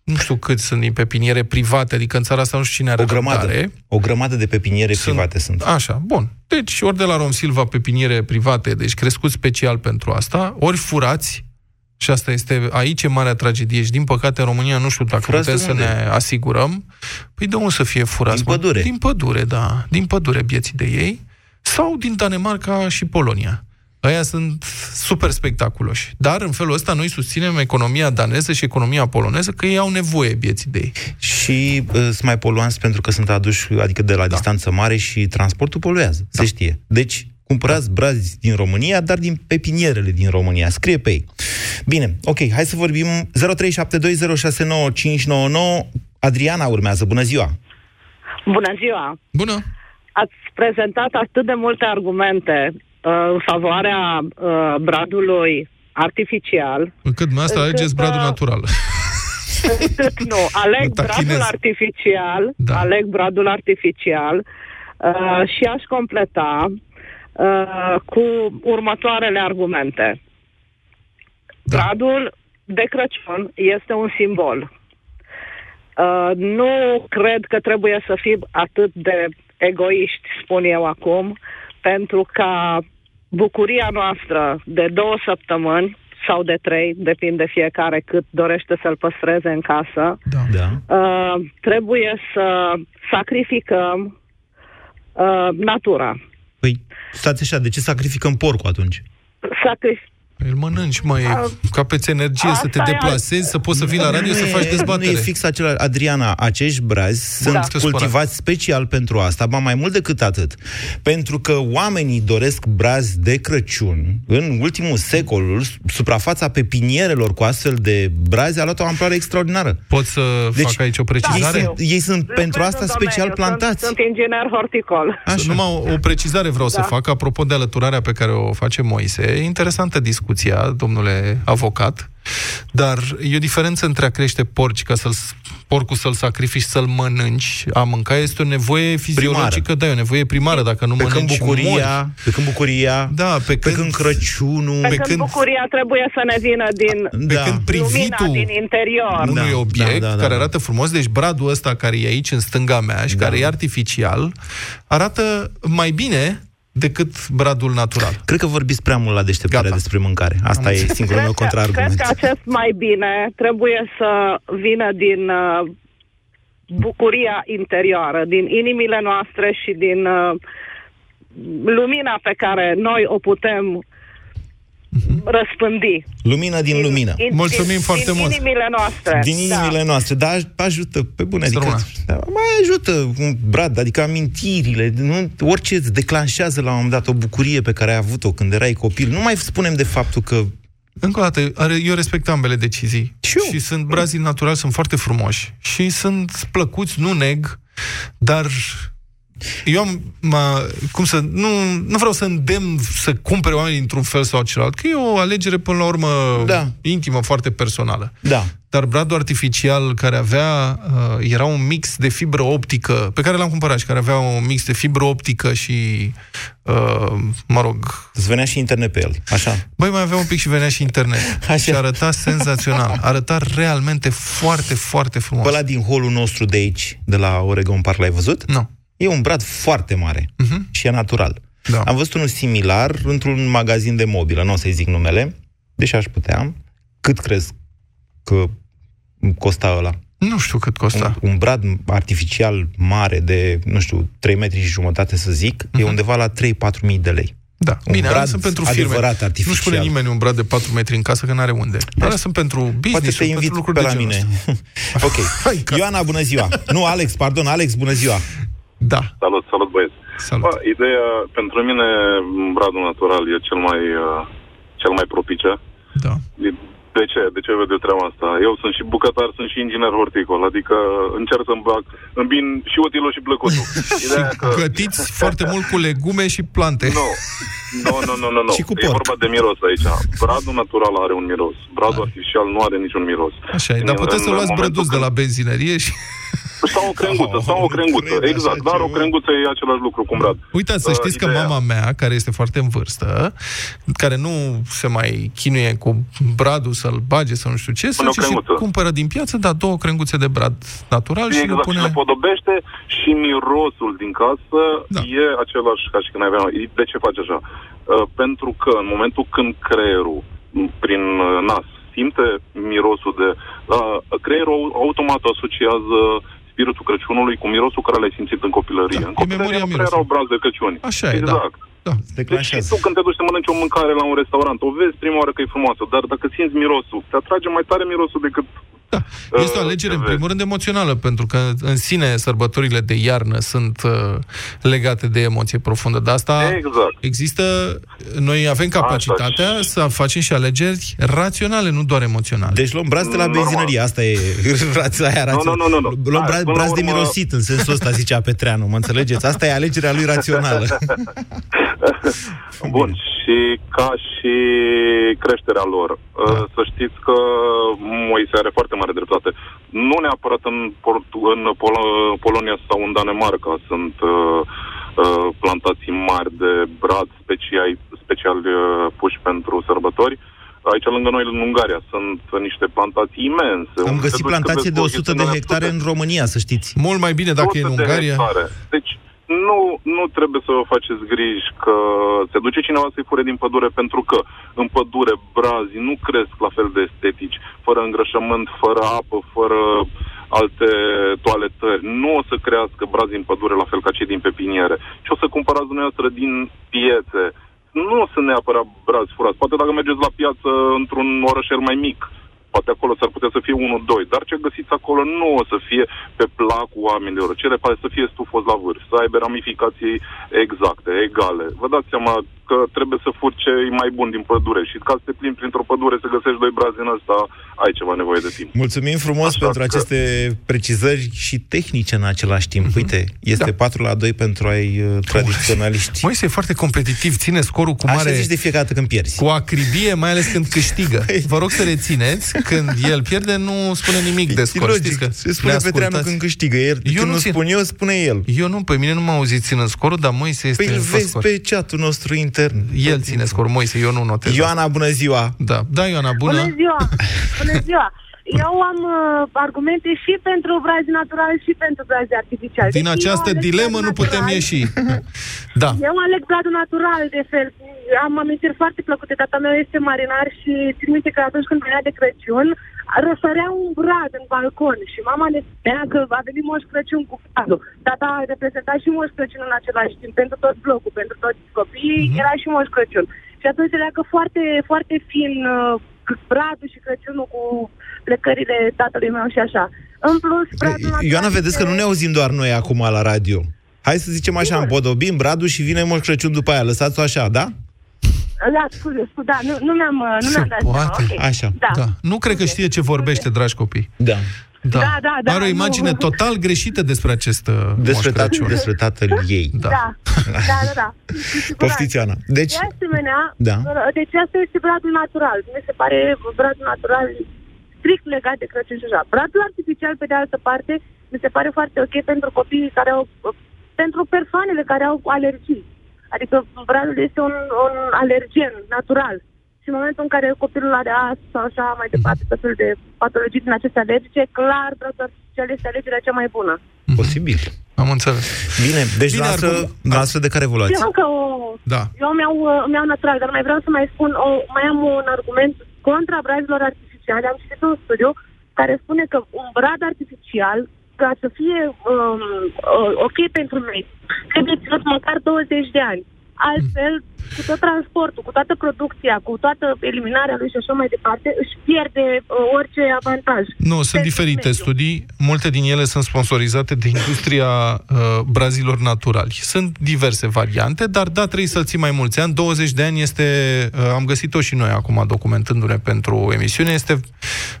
nu știu cât sunt din pepiniere private, adică în țara asta nu știu cine are O grămadă. răbdare. O grămadă de pepiniere Sunt- private sunt. Așa, bun. Deci, ori de la Rom Silva pepiniere private, deci crescut special pentru asta, ori furați, și asta este, aici e marea tragedie și din păcate în România nu știu dacă Furați putem de să unde? ne asigurăm. Păi de unde să fie furați? Din mă? pădure. Din pădure, da. Din pădure bieții de ei. Sau din Danemarca și Polonia. Aia sunt super spectaculoși. Dar în felul ăsta noi susținem economia daneză și economia poloneză că ei au nevoie bieții de ei. Și uh, sunt mai poluanți pentru că sunt aduși, adică de la da. distanță mare și transportul poluează, da. se știe. Deci, cumpărați brazi din România, dar din pepinierele din România. Scrie pe ei. Bine, ok, hai să vorbim 0372069599. Adriana urmează. Bună ziua! Bună ziua! Bună! Ați prezentat atât de multe argumente uh, în favoarea uh, bradului artificial, Încât dumneavoastră Încât, alegeți bradul uh, natural. încât nu, aleg Vă tachinez. bradul artificial, da. aleg bradul artificial uh, și aș completa uh, cu următoarele argumente. Da. Bradul de Crăciun este un simbol. Uh, nu cred că trebuie să fim atât de egoiști, spun eu acum, pentru ca bucuria noastră de două săptămâni sau de trei, depinde fiecare cât dorește să-l păstreze în casă, Da. uh, trebuie să sacrificăm uh, natura. Păi, stați așa, de ce sacrificăm porcul atunci? Sacrif- Îl mănânci, măi, capeți energie, să te Asta e deplasezi, să poți să vii la radio Nu să e- faci dezbatere. Nu e fix acela. Adriana, acești brazi Da. sunt cultivați special pentru asta, ba mai mult decât atât. Pentru că oamenii doresc brazi de Crăciun. În ultimul secol, suprafața pepinierelor cu astfel de brazi a luat o amploare extraordinară. Pot să Deci, fac aici o precizare? Ei sunt, ei sunt pentru Lucrez asta în special domeniu, plantați. Sunt, sunt inginer horticol. Așa. Numai o, o precizare vreau Da. să fac, apropo de alăturarea pe care o face Moise. E interesantă discuția, domnule avocat, dar e o diferență între a crește porci ca să-l, porcul să-l sacrifici, să-l mănânci. A mânca este o nevoie fiziologică, da, e o nevoie primară. Dacă nu Pe când mănânci, bucuria, mori. pe când bucuria, da, pe, pe când Crăciunul, Pe când bucuria trebuie să ne vină din Pe când lumina privitul din interior. unui obiect da, da, care da. arată frumos, deci bradul ăsta care e aici în stânga mea și Da. care e artificial, arată mai bine decât bradul natural. Cred că vorbiți prea mult la deșteptarea despre mâncare. Asta e singurul meu Cred că, contraargument. cred că acest mai bine trebuie să vină din uh, bucuria interioară, din inimile noastre și din uh, lumina pe care noi o putem răspândi. Lumină din lumină. Din, din, din inimile noastre. Din inimile da. noastre, dar ajută, pe bune, adică, Rămână. da, mai ajută un brad, adică amintirile, nu, orice îți declanșează la un moment dat o bucurie pe care ai avut-o când erai copil. Nu mai spunem de faptul că Încă o dată, are- eu respect ambele decizii. Și, și sunt brazii naturali, sunt foarte frumoși și sunt plăcuți, nu neg, dar Eu am, mă, cum să, nu, nu vreau să îndemn să cumpere oamenii într-un fel sau celălalt, că e o alegere până la urmă Da. intimă, foarte personală. Da. Dar bradul artificial care avea, uh, era un mix de fibră optică, pe care l-am cumpărat și care avea un mix de fibră optică și, uh, mă rog... Îți venea și internet pe el, așa. Băi, mai avea un pic și venea și internet. Așa. Și arăta senzațional. Arăta realmente foarte, foarte frumos. Pe ăla din holul nostru de aici, de la Oregon Park, l-ai văzut? Nu. E un brad foarte mare Mhm. și e natural. Da. Am văzut unul similar într-un magazin de mobilă, nu o să-i zic numele, deși aș putea. Cât crezi că costa ăla? Nu știu cât costa. Un, un brad artificial mare de, nu știu, 3 metri și jumătate să zic, e undeva la 3-4 mii de lei. Da, Un bine, alea brad sunt pentru firme. adevărat artificial. Nu-și pune nimeni un brad de 4 metri în casă, că n-are unde. Alea sunt pentru business, Poate te pentru invit lucruri pe de la genul mine. ăsta. ok. Ioana, bună ziua. Nu, Alex, pardon, Alex, bună ziua. Da. Salut, salut băieți. Salut. Bă, ideea, pentru mine, bradul natural e cel mai, uh, cel mai propice. Da. De ce? De ce vedeți treaba asta? Eu sunt și bucătar, sunt și inginer horticol, adică încerc să-mi bag, îmbin și utilul și plăcutul. Ideea că... Gătiți foarte mult cu legume și plante. Nu, nu, nu, nu, nu, nu. Și cu E porc. vorba de miros aici. Bradul natural are un miros. Bradul artificial nu are niciun miros. Așa e, dar În- puteți să în luați momentul brăduț de la benzinărie și... Sau o crenguță, sau o crenguță, exact. Dar o crenguță e același lucru cu un brad. Uitați, să Uh, știți că ideea- mama mea, care este foarte în vârstă, care nu se mai chinuie cu bradul să-l bage sau nu știu ce, se Pune o duce și crenguță. cumpără din piață, da, două crenguțe de brad natural și le Exact, pune... și le podobește și mirosul din casă da. e același ca și când aveam. De ce face așa? Uh, pentru că în momentul când creierul, m, prin uh, nas, simte mirosul de... Uh, creierul automat asociază spiritul Crăciunului cu mirosul care l-ai simțit în copilărie. Da, în copilărie nu prea erau brazi de Crăciun. Așa e, da. exact. Da. Deci și tu când te duci să mănânci o mâncare la un restaurant, o vezi prima oară că e frumoasă, dar dacă simți mirosul, te atrage mai tare mirosul decât... Da. Este o alegere, în primul rând, emoțională, pentru că în sine sărbătorile de iarnă sunt uh, legate de emoție profundă. Dar asta exact. există, noi avem capacitatea să facem și alegeri raționale, nu doar emoționale. Deci luăm braț de la benzinărie, asta e rața aia Nu, rațională. nu, nu, nu. Luăm Hai, braț, până la braț de urmă- mirosit, în sensul ăsta, zicea Petreanu, mă înțelegeți? Asta e alegerea lui rațională. Bun, și ca și creșterea lor. Da. Să știți că Moise are foarte mare dreptate. Nu neapărat în, Portu- în Pol- Polonia sau în Danemarca sunt uh, uh, plantații mari de brad special, special uh, puși pentru sărbători. Aici, lângă noi, în Ungaria, sunt niște plantații imense. Am unde găsit te duci să plantație vezi de o 100 de chestie hectare în România, să știți. Mult mai bine dacă e în 100 de Ungaria. hectare. Deci nu, nu trebuie să vă faceți griji că se duce cineva să-i fure din pădure pentru că în pădure brazii nu cresc la fel de estetici, fără îngrășământ, fără apă, fără alte toaletări. Nu o să crească brazii în pădure la fel ca cei din pepiniere. Și o să cumpărați dumneavoastră din piețe. Nu sunt neapărat brazi furați. Poate dacă mergeți la piață într-un orășel mai mic, poate acolo s-ar putea să fie unul, doi, dar ce găsiți acolo nu o să fie pe placul oamenilor. Cele pare să fie stufos la vârf, să aibă ramificații exacte, egale. Vă dați seama că trebuie să furi ce e mai bun din pădure și ca să te plimbi printr-o pădure să găsești doi brazi în ăsta, ai ceva nevoie de timp. Mulțumim frumos Așa pentru că- aceste precizări și tehnice în același timp. Uite, este 4 la 2 pentru ai uh, tradiționaliști. Moise e foarte competitiv, ține scorul cu Așa mare... zici de fiecare dată când pierzi. Cu acribie, mai ales când câștigă. Vă rog să rețineți, când el pierde, nu spune nimic de scor. logic. Știți că Se spune ne Petreanu ascultați. când câștigă. El, când nu țin. spun eu, spune el. Eu nu, pe mine nu m-a auzit ținând scorul, dar Moise este Păi îl în vezi scor. pe chatul nostru intern. El ține scor, Moise, eu nu notez. Ioana, bună ziua! Da, da Ioana, bună. Bună ziua! Bună ziua! Eu am uh, argumente și pentru brazi naturali și pentru brazi artificiali. Din Deci această eu aleg dilemă bradul nu putem natural. ieși. Da. Eu aleg bradul natural, de fel. Am amintiri foarte plăcute. Tata meu este marinar și țin minte că atunci când venea de Crăciun, răsărea un brad în balcon și mama ne spunea că a venit Moș Crăciun cu bradul. Tata reprezenta și Moș Crăciun în același timp, pentru tot blocul, pentru toți copiii, Mhm. era și Moș Crăciun. Și atunci se leagă foarte, foarte fin uh, bradul și Crăciunul cu plecările tatălui meu și așa. În plus, bradul natural Ioana, vedeți că nu ne auzim doar noi acum la radio. Hai să zicem așa, împodobim bradul și vine Moș Crăciun după aia. Lăsați-o așa, da? Da, scuze, scuze, da, nu, nu mi-am, uh, nu mi-am dat seama. Poate. ok. Așa. Da. da. Nu cred că știe ce vorbește, dragi copii. Da. Da. Da, da, da, Are o imagine nu. total greșită despre acest uh, Despre, Moș tat- Crăciun. despre tatăl ei. Da. Da, da, da. da. Cu siguranță. Poftiți, Ana. Deci, De asemenea, Da. deci asta este bradul natural. Mi se pare bradul natural strict legat de Crăciun și așa. Bradul artificial, pe de altă parte, mi se pare foarte ok pentru copiii care au, pentru persoanele care au alergii. Adică bradul este un, un alergen natural. Și în momentul în care copilul are asta sau așa mai departe, tot felul de patologii din aceste alergice, clar, bradul artificial este alegerea cea mai bună. posibil. Am înțeles. Bine, deci Bine, noastră, acum- noastră de care vă luați? Eu încă o... Da. Eu mi-au, uh, mi-au natural, dar mai vreau să mai spun, o, mai am un argument contra brazilor artificiale. Am citit un studiu care spune că un brad artificial, ca să fie um, uh, ok pentru noi, trebuie ținut măcar 20 de ani. Altfel, cu tot transportul, cu toată producția, cu toată eliminarea lui și așa mai departe, își pierde uh, orice avantaj. Nu, sunt Pentru diferite mediu. studii. Multe din ele sunt sponsorizate de industria uh, brazilor naturali. Sunt diverse variante, dar da, trebuie să-l ții mai mulți ani. 20 de ani este, uh, am găsit-o și noi acum documentându-ne pentru emisiune, este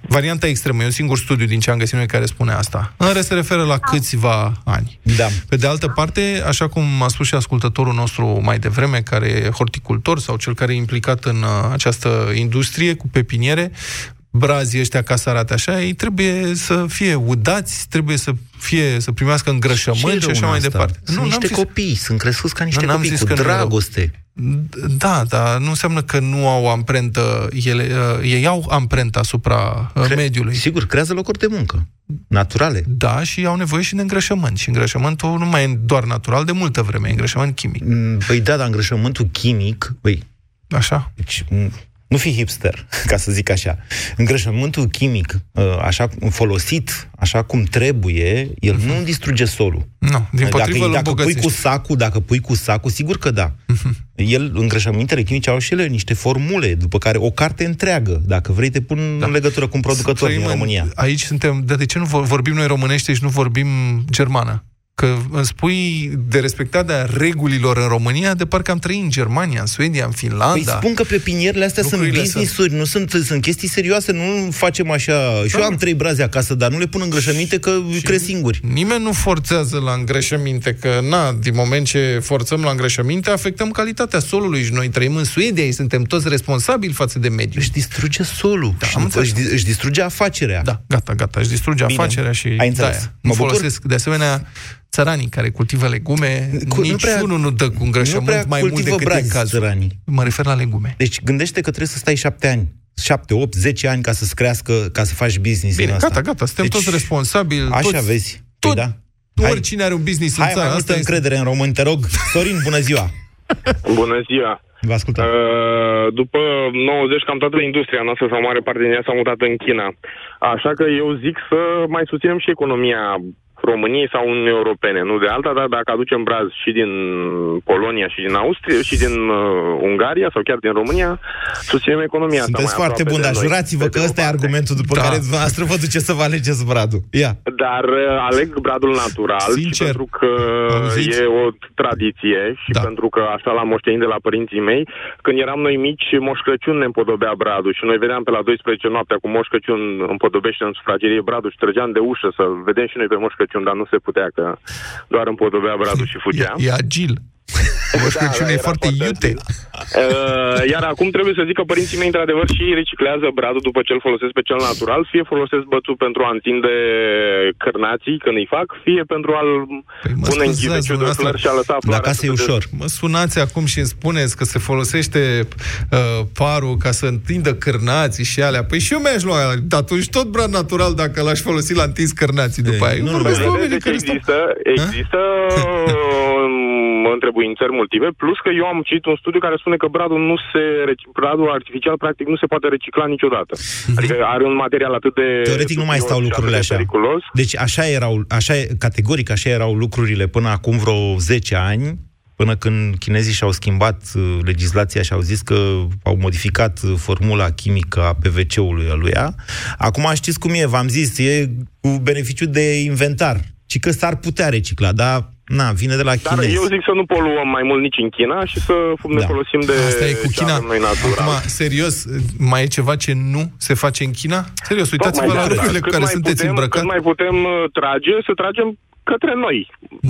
varianta extremă. E un singur studiu din ce am găsit noi care spune asta. În rest se referă la câțiva ani. Da. Pe de altă parte, așa cum a spus și ascultătorul nostru mai devreme, care e horticultor sau cel care e implicat în uh, această industrie cu pepiniere, brazii ăștia ca să arate așa, ei trebuie să fie udați, trebuie să fie să primească îngrășământ și așa mai departe. Sunt n-am niște zis- copii, sunt crescuți ca niște Nu, n-am copii, zis cu că nu e rău. dragoste. Da, dar nu înseamnă că nu au amprentă, ele, uh, ei au amprenta asupra uh, mediului. Sigur, creează locuri de muncă, naturale. Da, și au nevoie și de îngrășământ. Și îngrășământul nu mai e doar natural, de multă vreme, e îngrășământ chimic. Păi da, dar îngrășământul chimic, băi, Așa. Deci, m, nu fi hipster, ca să zic așa. Îngrășământul chimic, uh, așa folosit, așa cum trebuie, el nu distruge solul. Nu, din potrivă dacă, îl dacă pui îmbogățește. cu sacul, dacă pui cu sacul, sigur că da. El, îngrășămintele chimice au și ele niște formule, după care o carte întreagă, dacă vrei, te pun da. în legătură cu un producător din Trăim în- România. Aici suntem, dar de ce nu vor- vorbim noi românește și nu vorbim germană? Că îmi spui de respectarea regulilor în România, de parcă am trăit în Germania, în Suedia, în Finlanda. Păi spun că pepinierele astea sunt Lucrurile business-uri, nu sunt, sunt chestii serioase, nu facem așa... Și eu am trei braze acasă, dar nu le pun îngrășăminte că cresc singuri. Nimeni nu forțează la îngrășăminte, că, na, din moment ce forțăm la îngrășăminte, afectăm calitatea solului și noi trăim în Suedia, și suntem toți responsabili față de mediu. Își distruge solul, da, și am înțeles. își, își distruge afacerea. Da, gata, gata, își distruge Bine, afacerea și ai înțeles. de-aia. Mă Nu bucur. folosesc. De asemenea, țăranii care cultivă legume, Cu- nu niciunul prea- nu dă cu nu îngrășământ prea mai mult cultivă decât e brazi cazul. țăranii. Mă refer la legume. Deci gândește că trebuie să stai șapte ani. 7, 8, 10 ani ca să-ți crească, ca să faci business Bine, în asta. gata, gata, suntem toți responsabili. Așa toți, vezi. Tot, Păi da. Oricine are un business Hai în țară mai asta multă este... încredere în români, te rog. Sorin, bună ziua! Bună ziua! Vă ascultăm. Uh, după 90, cam toată industria noastră sau mare parte din ea s-a mutat în China. Așa că eu zic să mai susținem și economia României sau Uniunii Europene. Nu de alta, dar dacă aducem braz și din Polonia și din Austria și din uh, Ungaria sau chiar din România, susținem economia asta Sunteți mai foarte aproape bun, de dar noi. jurați-vă că ăsta e argumentul după Da. care dumneavoastră vă duceți să vă alegeți bradul. Ia. Dar uh, aleg bradul natural Sincer, și pentru că auziți? e o tradiție și Da. pentru că așa l-am moștenit de la părinții mei. Când eram noi mici, Moș Crăciun ne împodobea bradul și noi vedeam pe la 12 noaptea cu Moș Crăciun împodobește în sufragerie bradul și trăgeam de ușă să vedem și noi pe Moș Crăciun, dar nu se putea că doar împodobea bradul și fugea. E agil. Moș Crăciun e era foarte iute. Uh, iar acum trebuie să zic că părinții mei, într-adevăr, și reciclează bradul după ce îl folosesc pe cel natural, fie folosesc bățul pentru a întinde cărnații când îi fac, fie pentru a-l pune în scuzați, ghiveciul de dumneavoastră, flori și a lăsa floarea. să se Mă sunați acum și îmi spuneți că se folosește uh, parul ca să întindă cârnații și alea. Păi și eu mi-aș lua atunci tot brad natural dacă l-aș folosi la întins cârnații după aia. Eu vorbesc de oamenii Deci care stau... există, există um, întrebuințări motive, plus că eu am citit un studiu care spune că bradul nu se reci- bradul artificial practic nu se poate recicla niciodată. Adică are un material atât de Teoretic nu mai stau dubios și lucrurile atât de așa. Periculos. Deci așa erau, așa, e- categoric așa erau lucrurile până acum vreo 10 ani, până când chinezii și-au schimbat uh, legislația și au zis că au modificat uh, formula chimică a PVC-ului aluia. Acum știți cum e, v-am zis, e cu beneficiu de inventar. Și că s-ar putea recicla, dar Na, vine de la Dar chinezi. eu zic să nu poluăm mai mult nici în China și să ne Da. folosim de Asta e cu ce China. avem noi natural. Acum, serios, mai e ceva ce nu se face în China? Serios, uitați-vă Tocmai la de asta, lucrurile cu cât care mai sunteți putem, îmbrăcat. Cât mai putem uh, trage, să tragem către noi.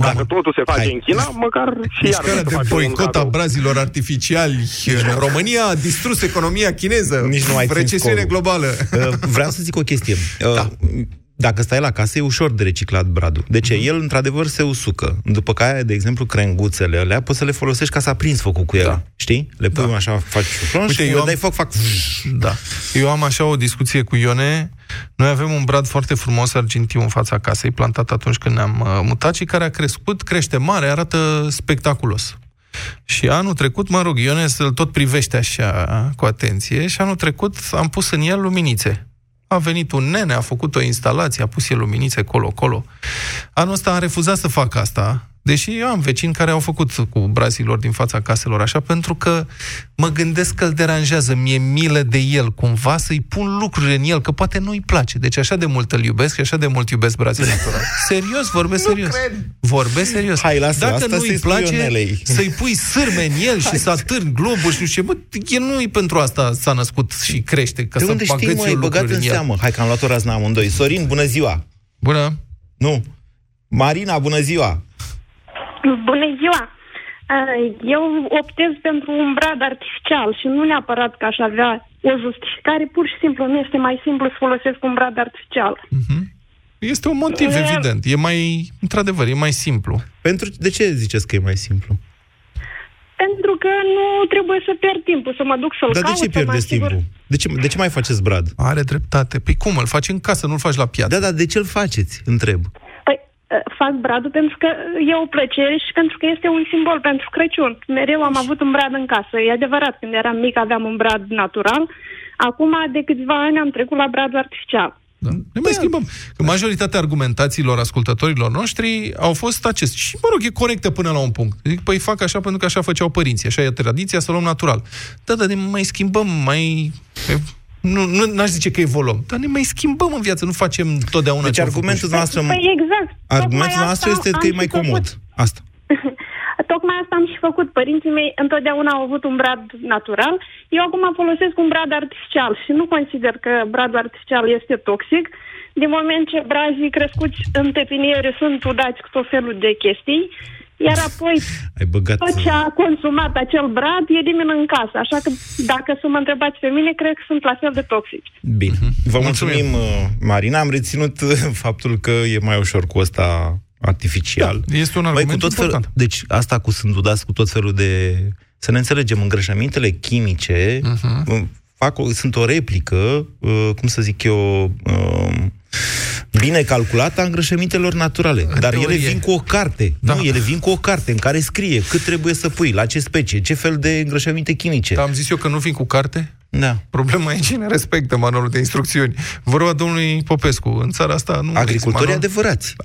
Dacă totul se face în China, măcar și iar Mișcarea de boicot a brazilor artificiali în România a distrus economia chineză. Nici nu mai țin Recesiune scorul. globală. Uh, Vreau să zic o chestie. Da. Dacă stai la casă, e ușor de reciclat bradul. De ce? Mhm. El, într-adevăr, se usucă. După care, de exemplu, crenguțele alea, poți să le folosești ca să aprins focul cu el. Da. Știi? Le pui așa, faci șuflon și Uite, când eu le am- dai foc, fac... Da. Eu am așa o discuție cu Ione. Noi avem un brad foarte frumos argintiu în fața casei, plantat atunci când ne-am uh, mutat și care a crescut, crește mare, arată spectaculos. Și anul trecut, mă rog, Ione să-l tot privește așa cu atenție și anul trecut am pus în el luminițe. A venit un nene, a făcut o instalație, a pus el luminițe colo-colo. Anul ăsta a refuzat să facă asta, deși eu am vecini care au făcut cu brazilor din fața caselor așa, pentru că mă gândesc că îl deranjează, mi-e milă de el, cumva să-i pun lucruri în el, că poate nu-i place. Deci așa de mult îl iubesc și așa de mult iubesc brazil natural. Serios, vorbesc serios. Vorbesc serios. Hai, lasă, Dacă asta nu-i să-i spui place, Ionelei. să-i pui sârme în el și să atârni globul și nu știu ce. Bă, el nu-i pentru asta s-a născut și crește, că De să unde știi, bagăți mă, eu ai băgat lucruri în în el. seamă? Hai că am luat o razna amândoi. Sorin, bună ziua! Bună! Nu. Marina, bună ziua! Bună ziua! Uh, Eu optez pentru un brad artificial și nu neapărat că aș avea o justificare, pur și simplu nu este mai simplu să folosesc un brad artificial. Este un motiv, E- evident. E mai, într-adevăr, e mai simplu. Pentru, de ce ziceți că e mai simplu? Pentru că nu trebuie să pierd timpul, să mă duc să-l Dar de caut, ce să mă pierdeți asigur. timpul? De ce, de ce mai faceți brad? Are dreptate. Păi cum, îl faci în casă, nu-l faci la piață. Da, dar de ce îl faceți? Întreb. Păi, uh, fac bradul pentru că e o plăcere și pentru că este un simbol pentru Crăciun. Mereu am avut un brad în casă. E adevărat, când eram mic aveam un brad natural. Acum, de câțiva ani, am trecut la bradul artificial. Da. Ne mai schimbăm. Că majoritatea argumentațiilor ascultătorilor noștri au fost acest. Și, mă rog, e corectă până la un punct. Zic, păi fac așa pentru că așa făceau părinții. Așa e tradiția, să luăm natural. Da, dar ne mai schimbăm, mai... Nu, nu n-aș zice că evoluăm, dar ne mai schimbăm în viață, nu facem totdeauna Deci ce am argumentul făcut. noastră... Păi exact. Argumentul Tocmai noastră asta este că am e mai și făcut. comod. Asta. Tocmai asta am și făcut. Părinții mei întotdeauna au avut un brad natural. Eu acum folosesc un brad artificial și nu consider că bradul artificial este toxic. Din moment ce brazii crescuți în pepiniere sunt udați cu tot felul de chestii, iar apoi Ai băgat... tot ce a consumat acel brad elimină în casă. Așa că dacă să mă întrebați pe mine, cred că sunt la fel de toxici. Bine. Vă mulțumim, uh, Marina. Am reținut uh, faptul că e mai ușor cu ăsta artificial. Da, este un Băi, argument cu tot felul, important. Deci asta cu sunt udați cu tot felul de... Să ne înțelegem, îngrășămintele chimice uh, fac o, sunt o replică, uh, cum să zic eu, uh, bine calculată a îngrășămintelor naturale. Dar ele teorie. vin cu o carte. Da. Nu, ele vin cu o carte în care scrie cât trebuie să pui, la ce specie, ce fel de îngrășăminte chimice. Dar am zis eu că nu vin cu carte? Da. Problema e cine respectă manualul de instrucțiuni. Vorba domnului Popescu. În țara asta nu Agricultorii există adevărați.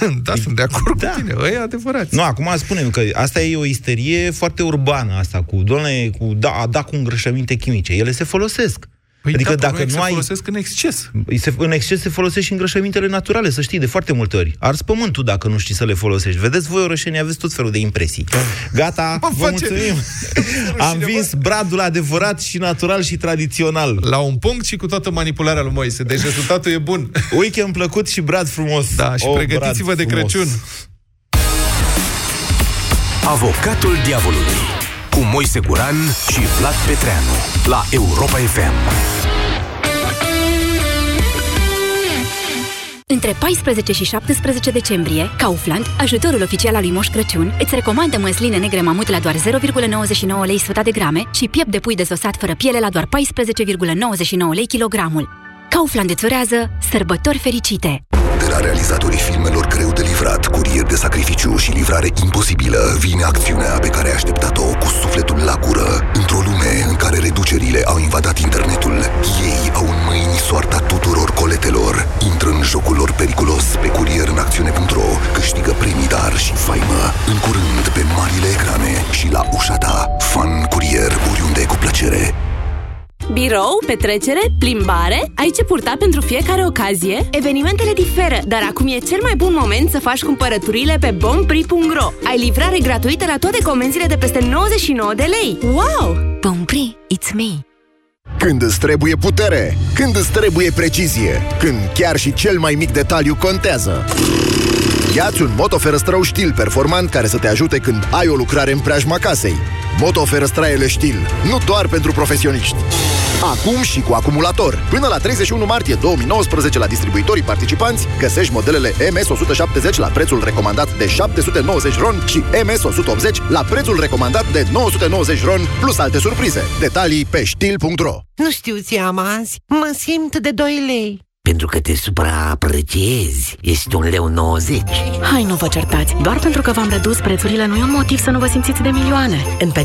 manual. da, sunt de acord da. cu tine. Ăia adevărați. Nu, acum spunem că asta e o isterie foarte urbană, asta cu, doamne, cu, da, a da cu îngrășăminte chimice. Ele se folosesc. Păi adică da, dacă probabil nu se ai... folosesc în exces. Se, în exces se folosesc și îngrășămintele naturale, să știi, de foarte multe ori. Ars pământul dacă nu știi să le folosești. Vedeți, voi, orășenii, aveți tot felul de impresii. Gata, Mă vă face- mulțumim. Am vins bradul adevărat și natural și tradițional. La un punct și cu toată manipularea lui Moise. Deci rezultatul e bun. Weekend plăcut și brad frumos. Da, și O, pregătiți-vă brad de frumos. Crăciun. Avocatul diavolului cu Moise Guran și Vlad Petreanu la Europa FM. Între 14 și 17 decembrie, Kaufland, ajutorul oficial al lui Moș Crăciun, îți recomandă măsline negre mamut la doar 0,99 lei sfăta de grame și piept de pui dezosat fără piele la doar 14,99 lei kilogramul. Kaufland îți urează sărbători fericite! De la realizatorii filmelor greu de livrat, curier de sacrificiu și livrare imposibilă, vine acțiunea pe care ai așteptat-o cu sufletul la gură. Într-o lume în care reducerile au invadat internetul, ei au în mâini soarta tuturor coletelor. Intră în jocul lor periculos pe curierînacțiune.ro, câștigă premii dar și faimă. În curând pe marile ecrane și la ușa ta. Fan curier oriunde cu plăcere. Birou, petrecere, plimbare? Ai ce purta pentru fiecare ocazie? Evenimentele diferă, dar acum e cel mai bun moment să faci cumpărăturile pe bompri.ro. Ai livrare gratuită la toate comenzile de peste 99 de lei. Wow! Bompri, it's me! Când îți trebuie putere, când îți trebuie precizie, când chiar și cel mai mic detaliu contează. Iați un Moto Ferăstrău Stil performant care să te ajute când ai o lucrare în preajma casei. Moto Ferăstraele Stil, nu doar pentru profesioniști. Acum și cu acumulator. Până la 31 martie 2019 la distribuitorii participanți găsești modelele MS170 la prețul recomandat de 790 ron și MS180 la prețul recomandat de 990 ron plus alte surprize. Detalii pe stil.ro Nu știu ce am azi. Mă simt de 2 lei. Pentru că te supraapreciezi. Ești un leu 90. Hai, nu vă certați. Doar pentru că v-am redus prețurile nu e un motiv să nu vă simțiți de milioane. În perioada